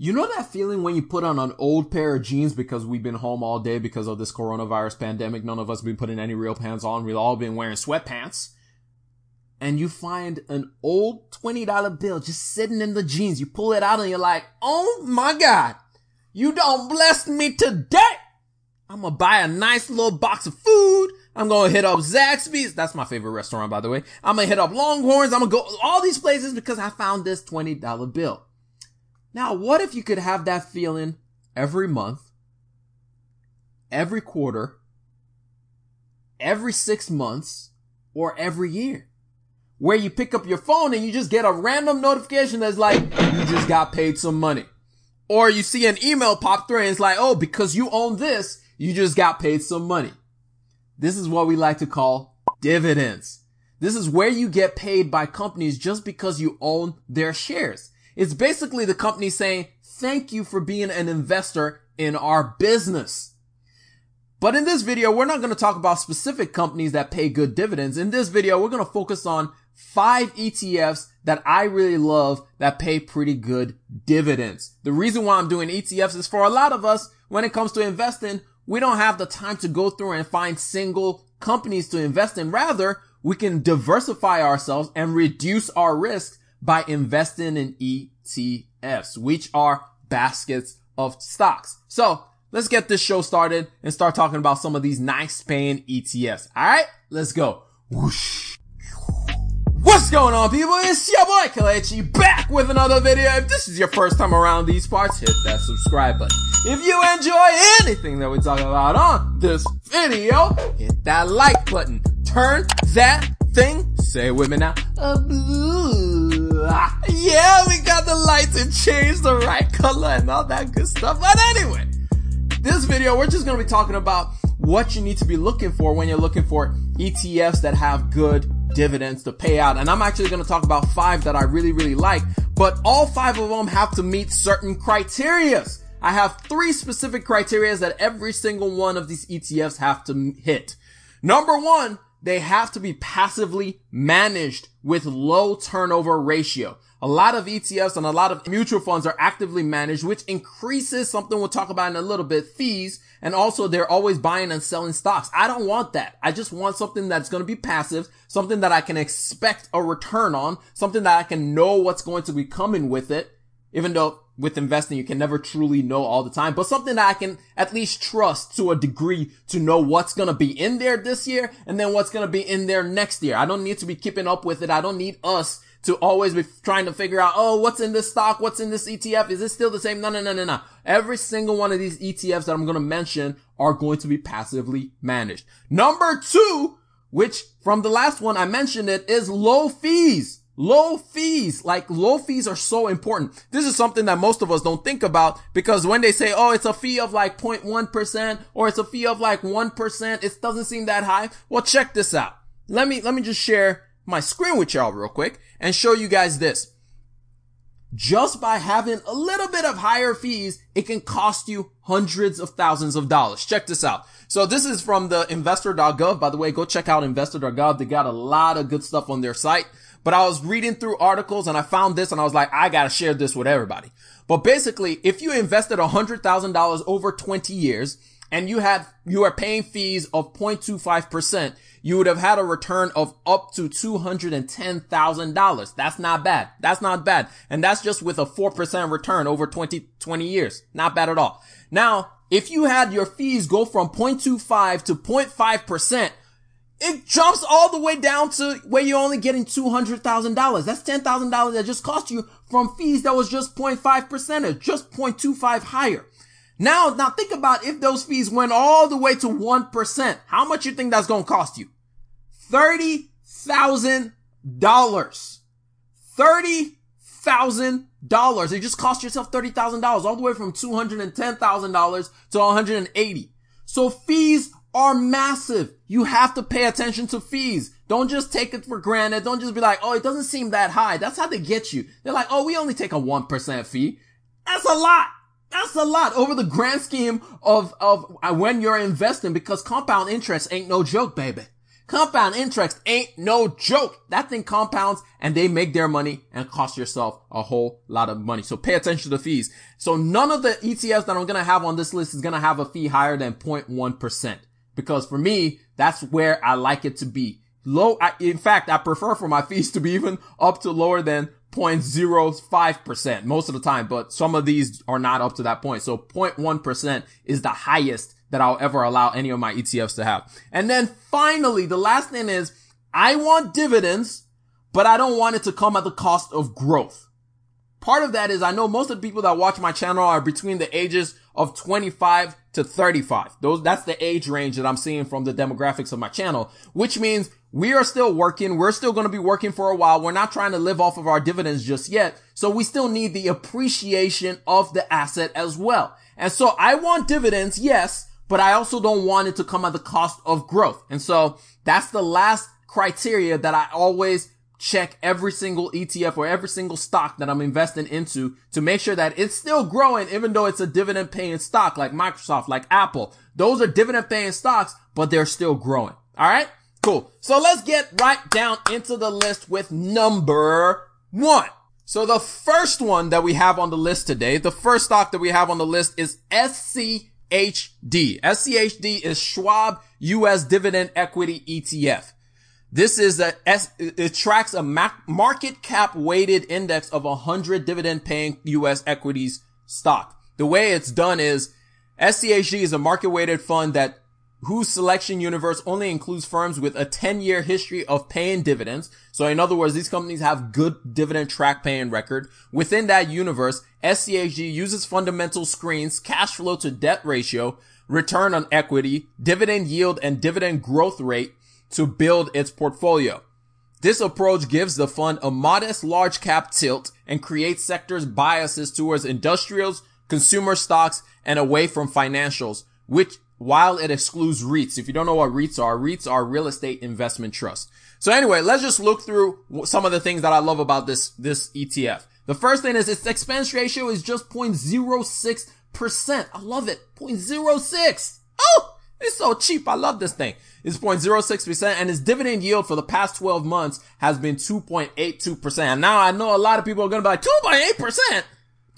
You know that feeling when you put on an old pair of jeans because we've been home all day because of this coronavirus pandemic. None of us been putting any real pants on. We've all been wearing sweatpants. And you find an old $20 bill just sitting in the jeans. You pull it out and you're like, Oh my God, you don't bless me today. I'm gonna buy a nice little box of food. I'm gonna hit up Zaxby's. That's my favorite restaurant, by the way. I'm gonna hit up Longhorns. I'm gonna go all these places because I found this $20 bill. Now, what if you could have that feeling every month, every quarter, every six months, or every year? Where you pick up your phone and you just get a random notification that's like, you just got paid some money. Or you see an email pop through and it's like, oh, because you own this, you just got paid some money. This is what we like to call dividends. This is where you get paid by companies just because you own their shares. It's basically the company saying, thank you for being an investor in our business. But in this video, we're not going to talk about specific companies that pay good dividends. In this video, we're going to focus on five ETFs that I really love that pay pretty good dividends. The reason why I'm doing ETFs is for a lot of us, when it comes to investing, we don't have the time to go through and find single companies to invest in. Rather, we can diversify ourselves and reduce our risk by investing in ETFs, which are baskets of stocks. So let's get this show started and start talking about some of these nice paying ETFs. All right, let's go. Whoosh. What's going on people? It's your boy Kelechi back with another video. If this is your first time around these parts, hit that subscribe button. If you enjoy anything that we talk about on this video, hit that like button. Turn that thing, say it with me now, uh, yeah, we got the lights and changed the right color and all that good stuff. But anyway, this video, we're just going to be talking about what you need to be looking for when you're looking for ETFs that have good dividends to pay out. And I'm actually going to talk about five that I really, really like, but all five of them have to meet certain criterias. I have three specific criterias that every single one of these ETFs have to hit. Number one, they have to be passively managed with low turnover ratio. A lot of ETFs and a lot of mutual funds are actively managed, which increases something we'll talk about in a little bit, fees. And also they're always buying and selling stocks. I don't want that. I just want something that's going to be passive, something that I can expect a return on, something that I can know what's going to be coming with it, even though with investing, you can never truly know all the time, but something that I can at least trust to a degree to know what's going to be in there this year and then what's going to be in there next year. I don't need to be keeping up with it. I don't need us to always be trying to figure out, oh, what's in this stock? What's in this ETF? Is it still the same? No, no, no, no, no. Every single one of these ETFs that I'm going to mention are going to be passively managed. Number two, which from the last one I mentioned it is low fees. Low fees, like low fees are so important. This is something that most of us don't think about because when they say, oh, it's a fee of like 0.1% or it's a fee of like 1%, it doesn't seem that high. Well, check this out. Let me, let me just share my screen with y'all real quick and show you guys this. Just by having a little bit of higher fees, it can cost you hundreds of thousands of dollars. Check this out. So this is from the investor.gov. By the way, go check out investor.gov. They got a lot of good stuff on their site. But I was reading through articles and I found this and I was like, I gotta share this with everybody. But basically, if you invested $100,000 over 20 years and you had, you are paying fees of 0.25%, you would have had a return of up to $210,000. That's not bad. That's not bad. And that's just with a 4% return over 20, 20 years. Not bad at all. Now, if you had your fees go from 0.25 to 0.5%, it jumps all the way down to where you're only getting $200,000. That's $10,000 that just cost you from fees that was just 0.5 percent, or just 0.25 higher. Now, now think about if those fees went all the way to 1%. How much you think that's going to cost you? $30,000. $30,000. It just cost yourself $30,000 all the way from $210,000 to 180. So fees are massive. You have to pay attention to fees. Don't just take it for granted. Don't just be like, oh, it doesn't seem that high. That's how they get you. They're like, oh, we only take a 1% fee. That's a lot. That's a lot over the grand scheme of, of uh, when you're investing because compound interest ain't no joke, baby. Compound interest ain't no joke. That thing compounds and they make their money and cost yourself a whole lot of money. So pay attention to the fees. So none of the ETFs that I'm going to have on this list is going to have a fee higher than 0.1%. Because for me, that's where I like it to be. Low, I, in fact, I prefer for my fees to be even up to lower than 0.05% most of the time, but some of these are not up to that point. So 0.1% is the highest that I'll ever allow any of my ETFs to have. And then finally, the last thing is I want dividends, but I don't want it to come at the cost of growth. Part of that is I know most of the people that watch my channel are between the ages of 25 to 35. Those, that's the age range that I'm seeing from the demographics of my channel, which means we are still working. We're still going to be working for a while. We're not trying to live off of our dividends just yet. So we still need the appreciation of the asset as well. And so I want dividends, yes, but I also don't want it to come at the cost of growth. And so that's the last criteria that I always check every single ETF or every single stock that I'm investing into to make sure that it's still growing, even though it's a dividend paying stock like Microsoft, like Apple. Those are dividend paying stocks, but they're still growing. All right. Cool. So let's get right down into the list with number one. So the first one that we have on the list today, the first stock that we have on the list is SCHD. SCHD is Schwab US Dividend Equity ETF. This is a S, it tracks a market cap weighted index of 100 dividend paying US equities stock. The way it's done is SCHD is a market weighted fund that whose selection universe only includes firms with a 10 year history of paying dividends. So in other words, these companies have good dividend track paying record. Within that universe, SCHD uses fundamental screens, cash flow to debt ratio, return on equity, dividend yield, and dividend growth rate to build its portfolio. This approach gives the fund a modest large cap tilt and creates sectors biases towards industrials, consumer stocks, and away from financials, which while it excludes REITs. If you don't know what REITs are, REITs are real estate investment trust. So anyway, let's just look through some of the things that I love about this, this ETF. The first thing is its expense ratio is just 0.06%. I love it. 0.06. Oh, it's so cheap. I love this thing. It's 0.06% and its dividend yield for the past 12 months has been 2.82%. And now I know a lot of people are going to be like, 2.8%?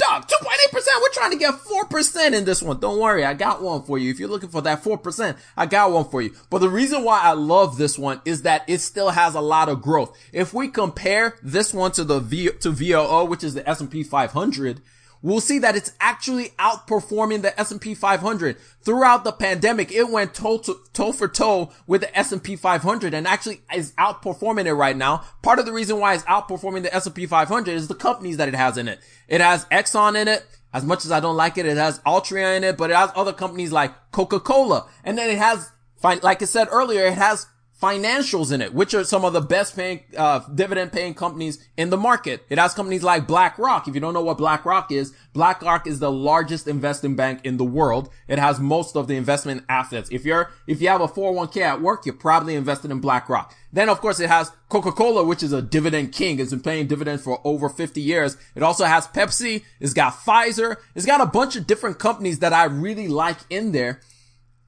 Dog, 2.8%. We're trying to get 4% in this one. Don't worry. I got one for you. If you're looking for that 4%, I got one for you. But the reason why I love this one is that it still has a lot of growth. If we compare this one to the V, to VOO, which is the S&P 500, we'll see that it's actually outperforming the S&P 500. Throughout the pandemic, it went toe to toe for toe with the S&P 500 and actually is outperforming it right now. Part of the reason why it's outperforming the S&P 500 is the companies that it has in it. It has Exxon in it. As much as I don't like it, it has Altria in it, but it has other companies like Coca-Cola. And then it has, like I said earlier, it has financials in it, which are some of the best paying, uh, dividend paying companies in the market. It has companies like BlackRock. If you don't know what BlackRock is, BlackRock is the largest investing bank in the world. It has most of the investment assets. If you're, if you have a 401k at work, you're probably invested in BlackRock. Then of course it has Coca-Cola, which is a dividend king. It's been paying dividends for over 50 years. It also has Pepsi. It's got Pfizer. It's got a bunch of different companies that I really like in there.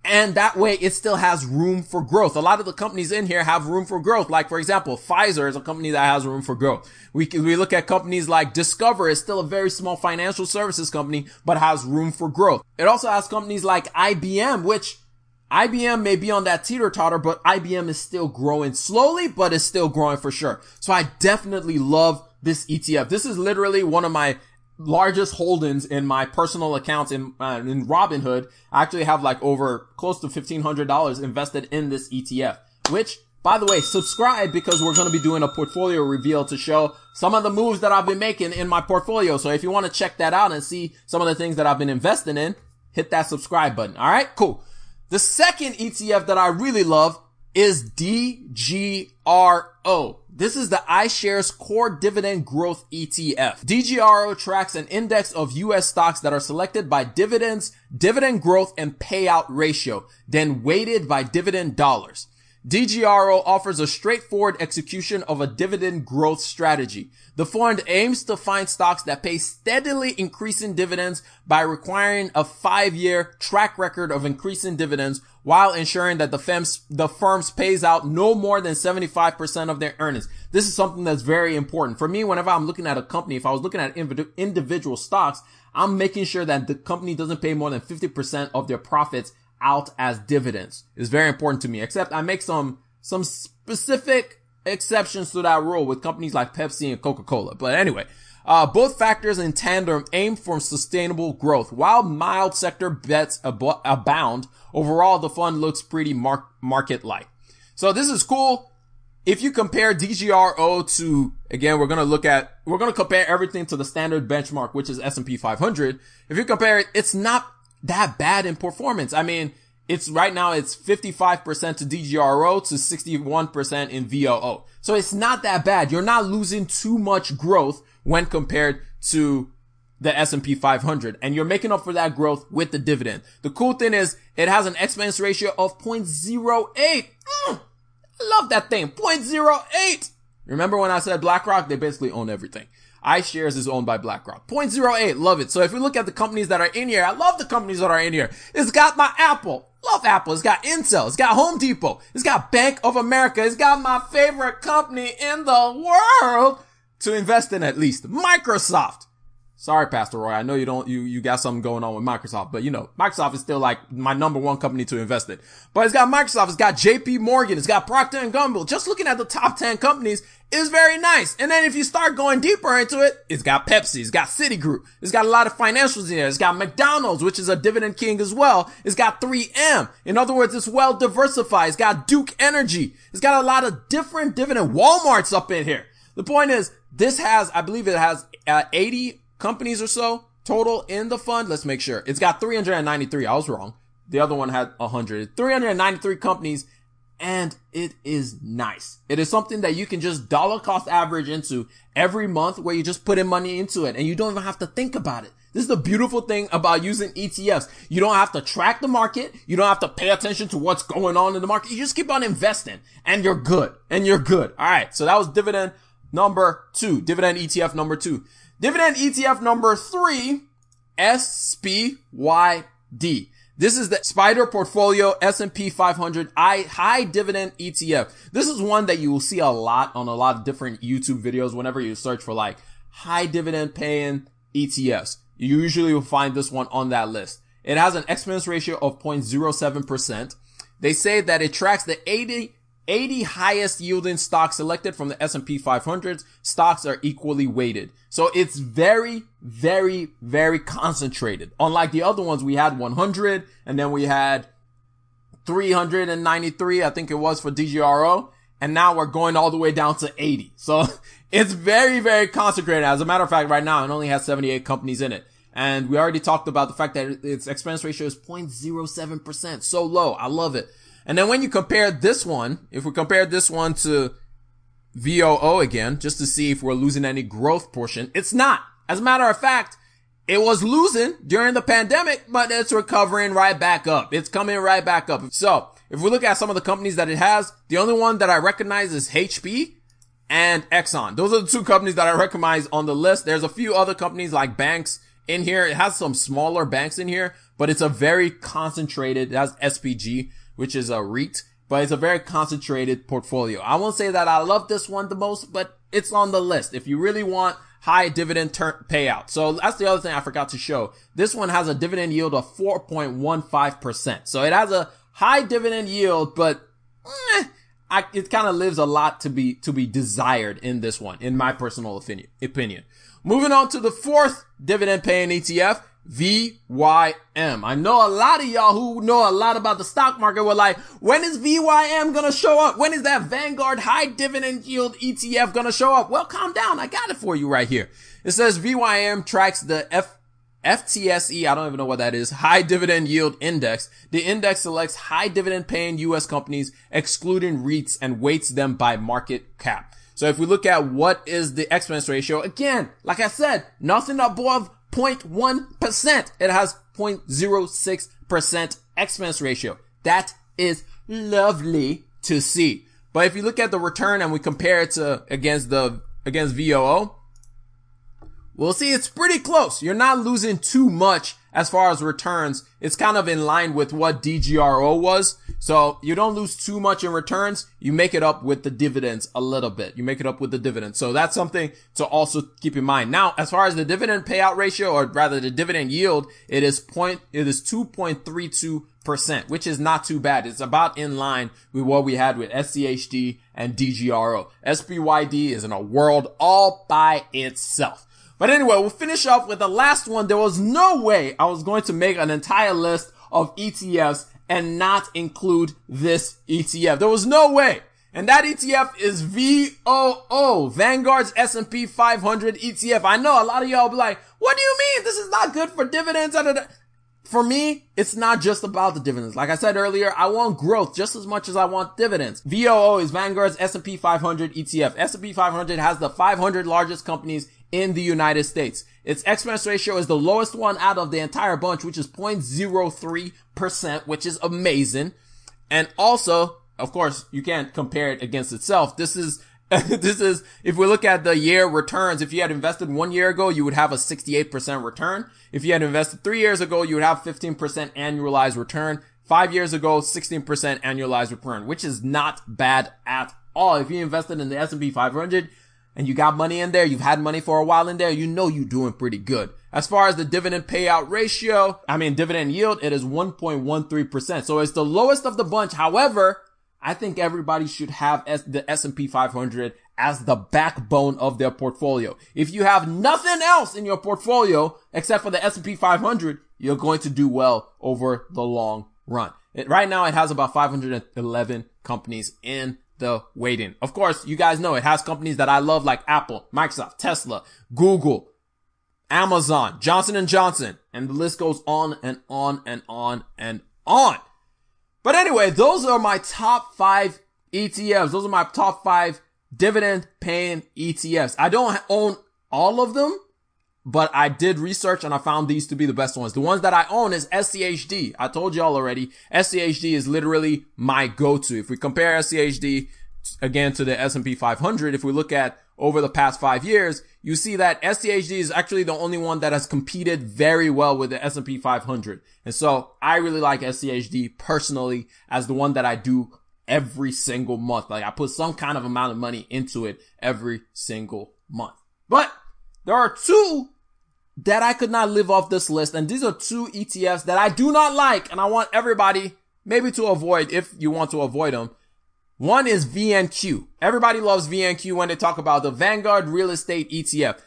And that way it still has room for growth. A lot of the companies in here have room for growth. Like, for example, Pfizer is a company that has room for growth. We, we look at companies like Discover is still a very small financial services company, but has room for growth. It also has companies like IBM, which IBM may be on that teeter totter, but IBM is still growing slowly, but is still growing for sure. So I definitely love this ETF. This is literally one of my largest holdings in my personal accounts in uh, in Robinhood. I actually have like over close to fifteen hundred dollars invested in this ETF. Which, by the way, subscribe because we're going to be doing a portfolio reveal to show some of the moves that I've been making in my portfolio. So if you want to check that out and see some of the things that I've been investing in, hit that subscribe button. All right, cool. The second ETF that I really love is DGRO. This is the iShares Core Dividend Growth ETF. DGRO tracks an index of US stocks that are selected by dividends, dividend growth, and payout ratio, then weighted by dividend dollars. DGRO offers a straightforward execution of a dividend growth strategy. The fund aims to find stocks that pay steadily increasing dividends by requiring a five-year track record of increasing dividends while ensuring that the firms, the firms pays out no more than 75% of their earnings. This is something that's very important. For me, whenever I'm looking at a company, if I was looking at individual stocks, I'm making sure that the company doesn't pay more than 50% of their profits out as dividends. It's very important to me, except I make some, some specific exceptions to that rule with companies like Pepsi and Coca-Cola. But anyway, uh, both factors in tandem aim for sustainable growth. While mild sector bets ab- abound, overall the fund looks pretty mar- market-like. So this is cool. If you compare DGRO to, again, we're going to look at, we're going to compare everything to the standard benchmark, which is S&P 500. If you compare it, it's not that bad in performance. I mean, it's right now it's 55% to DGRO to 61% in VOO. So it's not that bad. You're not losing too much growth when compared to the S&P 500 and you're making up for that growth with the dividend. The cool thing is it has an expense ratio of 0.08. Mm, I love that thing. 0.08. Remember when I said BlackRock? They basically own everything iShares is owned by BlackRock. 0.08, love it. So if we look at the companies that are in here, I love the companies that are in here. It's got my Apple. Love Apple. It's got Intel. It's got Home Depot. It's got Bank of America. It's got my favorite company in the world to invest in at least. Microsoft. Sorry, Pastor Roy. I know you don't, you, you got something going on with Microsoft, but you know, Microsoft is still like my number one company to invest in. But it's got Microsoft. It's got JP Morgan. It's got Procter and Gamble. Just looking at the top 10 companies is very nice. And then if you start going deeper into it, it's got Pepsi. It's got Citigroup. It's got a lot of financials in there. It's got McDonald's, which is a dividend king as well. It's got 3M. In other words, it's well diversified. It's got Duke Energy. It's got a lot of different dividend Walmart's up in here. The point is, this has, I believe it has uh, 80 companies or so total in the fund. Let's make sure. It's got 393. I was wrong. The other one had 100. 393 companies and it is nice. It is something that you can just dollar cost average into every month where you just put in money into it and you don't even have to think about it. This is the beautiful thing about using ETFs. You don't have to track the market. You don't have to pay attention to what's going on in the market. You just keep on investing and you're good and you're good. All right. So that was dividend number two, dividend ETF number two. Dividend ETF number three, SPYD. This is the SPDR Portfolio S&P 500 high dividend ETF. This is one that you will see a lot on a lot of different YouTube videos whenever you search for like high dividend paying ETFs. You usually will find this one on that list. It has an expense ratio of 0.07%. They say that it tracks the 80 80 highest yielding stocks selected from the S&P 500 stocks are equally weighted. So it's very, very, very concentrated. Unlike the other ones, we had 100 and then we had 393, I think it was for DGRO. And now we're going all the way down to 80. So it's very, very concentrated. As a matter of fact, right now it only has 78 companies in it. And we already talked about the fact that its expense ratio is 0.07%. So low. I love it. And then when you compare this one, if we compare this one to VOO again, just to see if we're losing any growth portion, it's not. As a matter of fact, it was losing during the pandemic, but it's recovering right back up. It's coming right back up. So if we look at some of the companies that it has, the only one that I recognize is HP and Exxon. Those are the two companies that I recognize on the list. There's a few other companies like banks in here. It has some smaller banks in here, but it's a very concentrated, it has SPG which is a REIT, but it's a very concentrated portfolio. I won't say that I love this one the most, but it's on the list. If you really want high dividend ter- payout. So that's the other thing I forgot to show. This one has a dividend yield of 4.15%. So it has a high dividend yield, but eh, I, it kind of lives a lot to be, to be desired in this one, in my personal opinion, opinion. Moving on to the fourth dividend paying ETF, VYM. I know a lot of y'all who know a lot about the stock market were like, when is VYM gonna show up? When is that Vanguard high dividend yield ETF gonna show up? Well, calm down. I got it for you right here. It says VYM tracks the F FTSE, I don't even know what that is, high dividend yield index. The index selects high dividend paying US companies, excluding REITs and weights them by market cap. So if we look at what is the expense ratio, again, like I said, nothing above 0.1%. It has 0.06% expense ratio. That is lovely to see. But if you look at the return and we compare it to against the against VOO, we'll see it's pretty close. You're not losing too much as far as returns, it's kind of in line with what DGRO was. So you don't lose too much in returns. You make it up with the dividends a little bit. You make it up with the dividends. So that's something to also keep in mind. Now, as far as the dividend payout ratio, or rather the dividend yield, it is point, it is 2.32 percent, which is not too bad. It's about in line with what we had with SCHD and DGRO. SPYD is in a world all by itself. But anyway, we'll finish off with the last one. There was no way I was going to make an entire list of ETFs and not include this ETF. There was no way. And that ETF is VOO, Vanguard's S&P 500 ETF. I know a lot of y'all be like, what do you mean? This is not good for dividends for me, it's not just about the dividends. Like I said earlier, I want growth just as much as I want dividends. VOO is Vanguard's S&P 500 ETF. S&P 500 has the 500 largest companies in the United States. Its expense ratio is the lowest one out of the entire bunch, which is 0.03%, which is amazing. And also, of course, you can't compare it against itself. This is this is, if we look at the year returns, if you had invested one year ago, you would have a 68% return. If you had invested three years ago, you would have 15% annualized return. Five years ago, 16% annualized return, which is not bad at all. If you invested in the S&P 500 and you got money in there, you've had money for a while in there, you know you're doing pretty good. As far as the dividend payout ratio, I mean dividend yield, it is 1.13%. So it's the lowest of the bunch. However, I think everybody should have the S&P 500 as the backbone of their portfolio. If you have nothing else in your portfolio except for the S&P 500, you're going to do well over the long run. It, right now it has about 511 companies in the weighting. Of course, you guys know it has companies that I love like Apple, Microsoft, Tesla, Google, Amazon, Johnson Johnson, and the list goes on and on and on and on. But anyway, those are my top five ETFs. Those are my top five dividend paying ETFs. I don't own all of them, but I did research and I found these to be the best ones. The ones that I own is SCHD. I told y'all already, SCHD is literally my go-to. If we compare SCHD again to the S&P 500, if we look at over the past five years, you see that SCHD is actually the only one that has competed very well with the S&P 500. And so I really like SCHD personally as the one that I do every single month. Like I put some kind of amount of money into it every single month. But there are two that I could not live off this list. And these are two ETFs that I do not like. And I want everybody maybe to avoid if you want to avoid them. One is VNQ. Everybody loves VNQ when they talk about the Vanguard Real Estate ETF.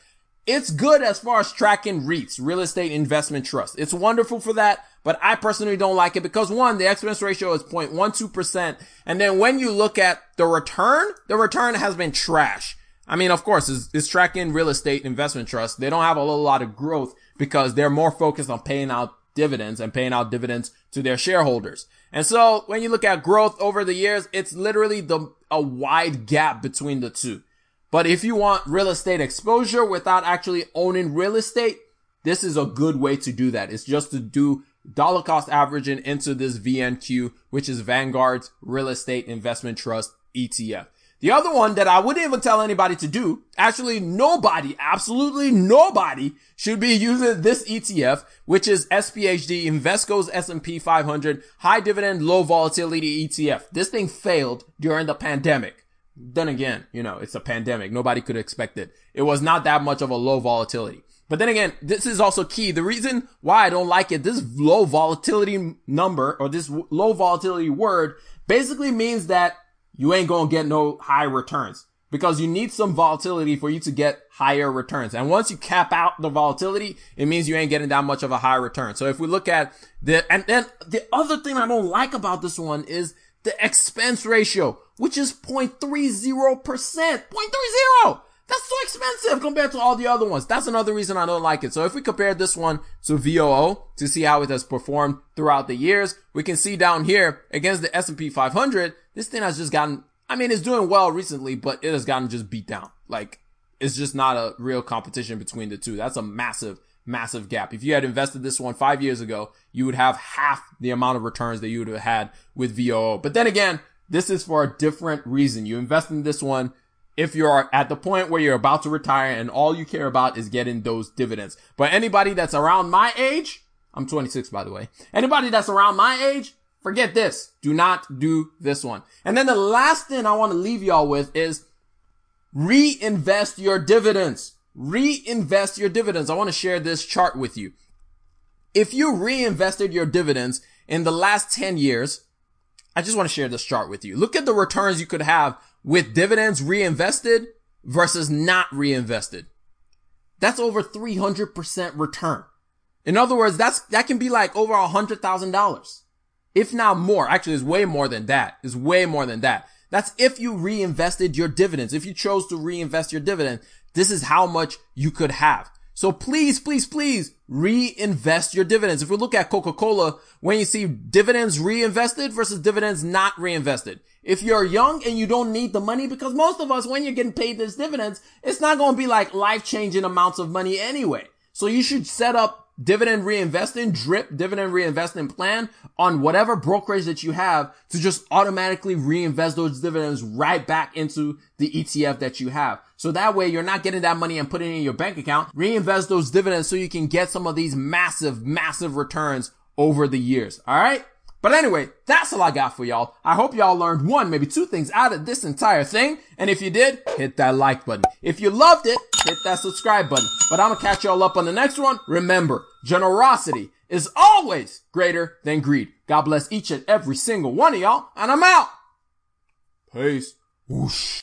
It's good as far as tracking REITs, real estate investment trust. It's wonderful for that, but I personally don't like it because one, the expense ratio is 0.12%. And then when you look at the return, the return has been trash. I mean, of course, it's, it's tracking real estate investment trust. They don't have a lot of growth because they're more focused on paying out dividends and paying out dividends to their shareholders. And so when you look at growth over the years, it's literally the, a wide gap between the two. But if you want real estate exposure without actually owning real estate, this is a good way to do that. It's just to do dollar cost averaging into this VNQ, which is Vanguard's real estate investment trust ETF. The other one that I wouldn't even tell anybody to do, actually nobody, absolutely nobody should be using this ETF, which is SPHD, Invesco's S&P 500 high dividend, low volatility ETF. This thing failed during the pandemic. Then again, you know, it's a pandemic. Nobody could expect it. It was not that much of a low volatility. But then again, this is also key. The reason why I don't like it, this low volatility number or this low volatility word basically means that you ain't gonna get no high returns because you need some volatility for you to get higher returns. And once you cap out the volatility, it means you ain't getting that much of a high return. So if we look at the, and then the other thing I don't like about this one is the expense ratio, which is 0.30%. 0.30! That's so expensive compared to all the other ones. That's another reason I don't like it. So if we compare this one to VOO to see how it has performed throughout the years, we can see down here against the S&P 500, this thing has just gotten, I mean, it's doing well recently, but it has gotten just beat down. Like, it's just not a real competition between the two. That's a massive, massive gap. If you had invested this one five years ago, you would have half the amount of returns that you would have had with VOO. But then again, this is for a different reason. You invest in this one if you're at the point where you're about to retire and all you care about is getting those dividends. But anybody that's around my age, I'm 26, by the way. Anybody that's around my age, forget this. Do not do this one. And then the last thing I want to leave y'all with is reinvest your dividends. Reinvest your dividends. I want to share this chart with you. If you reinvested your dividends in the last 10 years, I just want to share this chart with you. Look at the returns you could have with dividends reinvested versus not reinvested. That's over 300% return. In other words, that's, that can be like over a hundred thousand dollars. If not more. Actually, it's way more than that. It's way more than that. That's if you reinvested your dividends. If you chose to reinvest your dividend, this is how much you could have. So please, please, please reinvest your dividends. If we look at Coca-Cola, when you see dividends reinvested versus dividends not reinvested. If you're young and you don't need the money, because most of us, when you're getting paid this dividends, it's not going to be like life-changing amounts of money anyway. So you should set up dividend reinvesting, DRIP dividend reinvesting plan on whatever brokerage that you have to just automatically reinvest those dividends right back into the ETF that you have. So that way you're not getting that money and putting it in your bank account. Reinvest those dividends so you can get some of these massive, massive returns over the years. All right. But anyway, that's all I got for y'all. I hope y'all learned one, maybe two things out of this entire thing. And if you did, hit that like button. If you loved it, hit that subscribe button. But I'm gonna catch y'all up on the next one. Remember, generosity is always greater than greed. God bless each and every single one of y'all. And I'm out. Peace. Whoosh.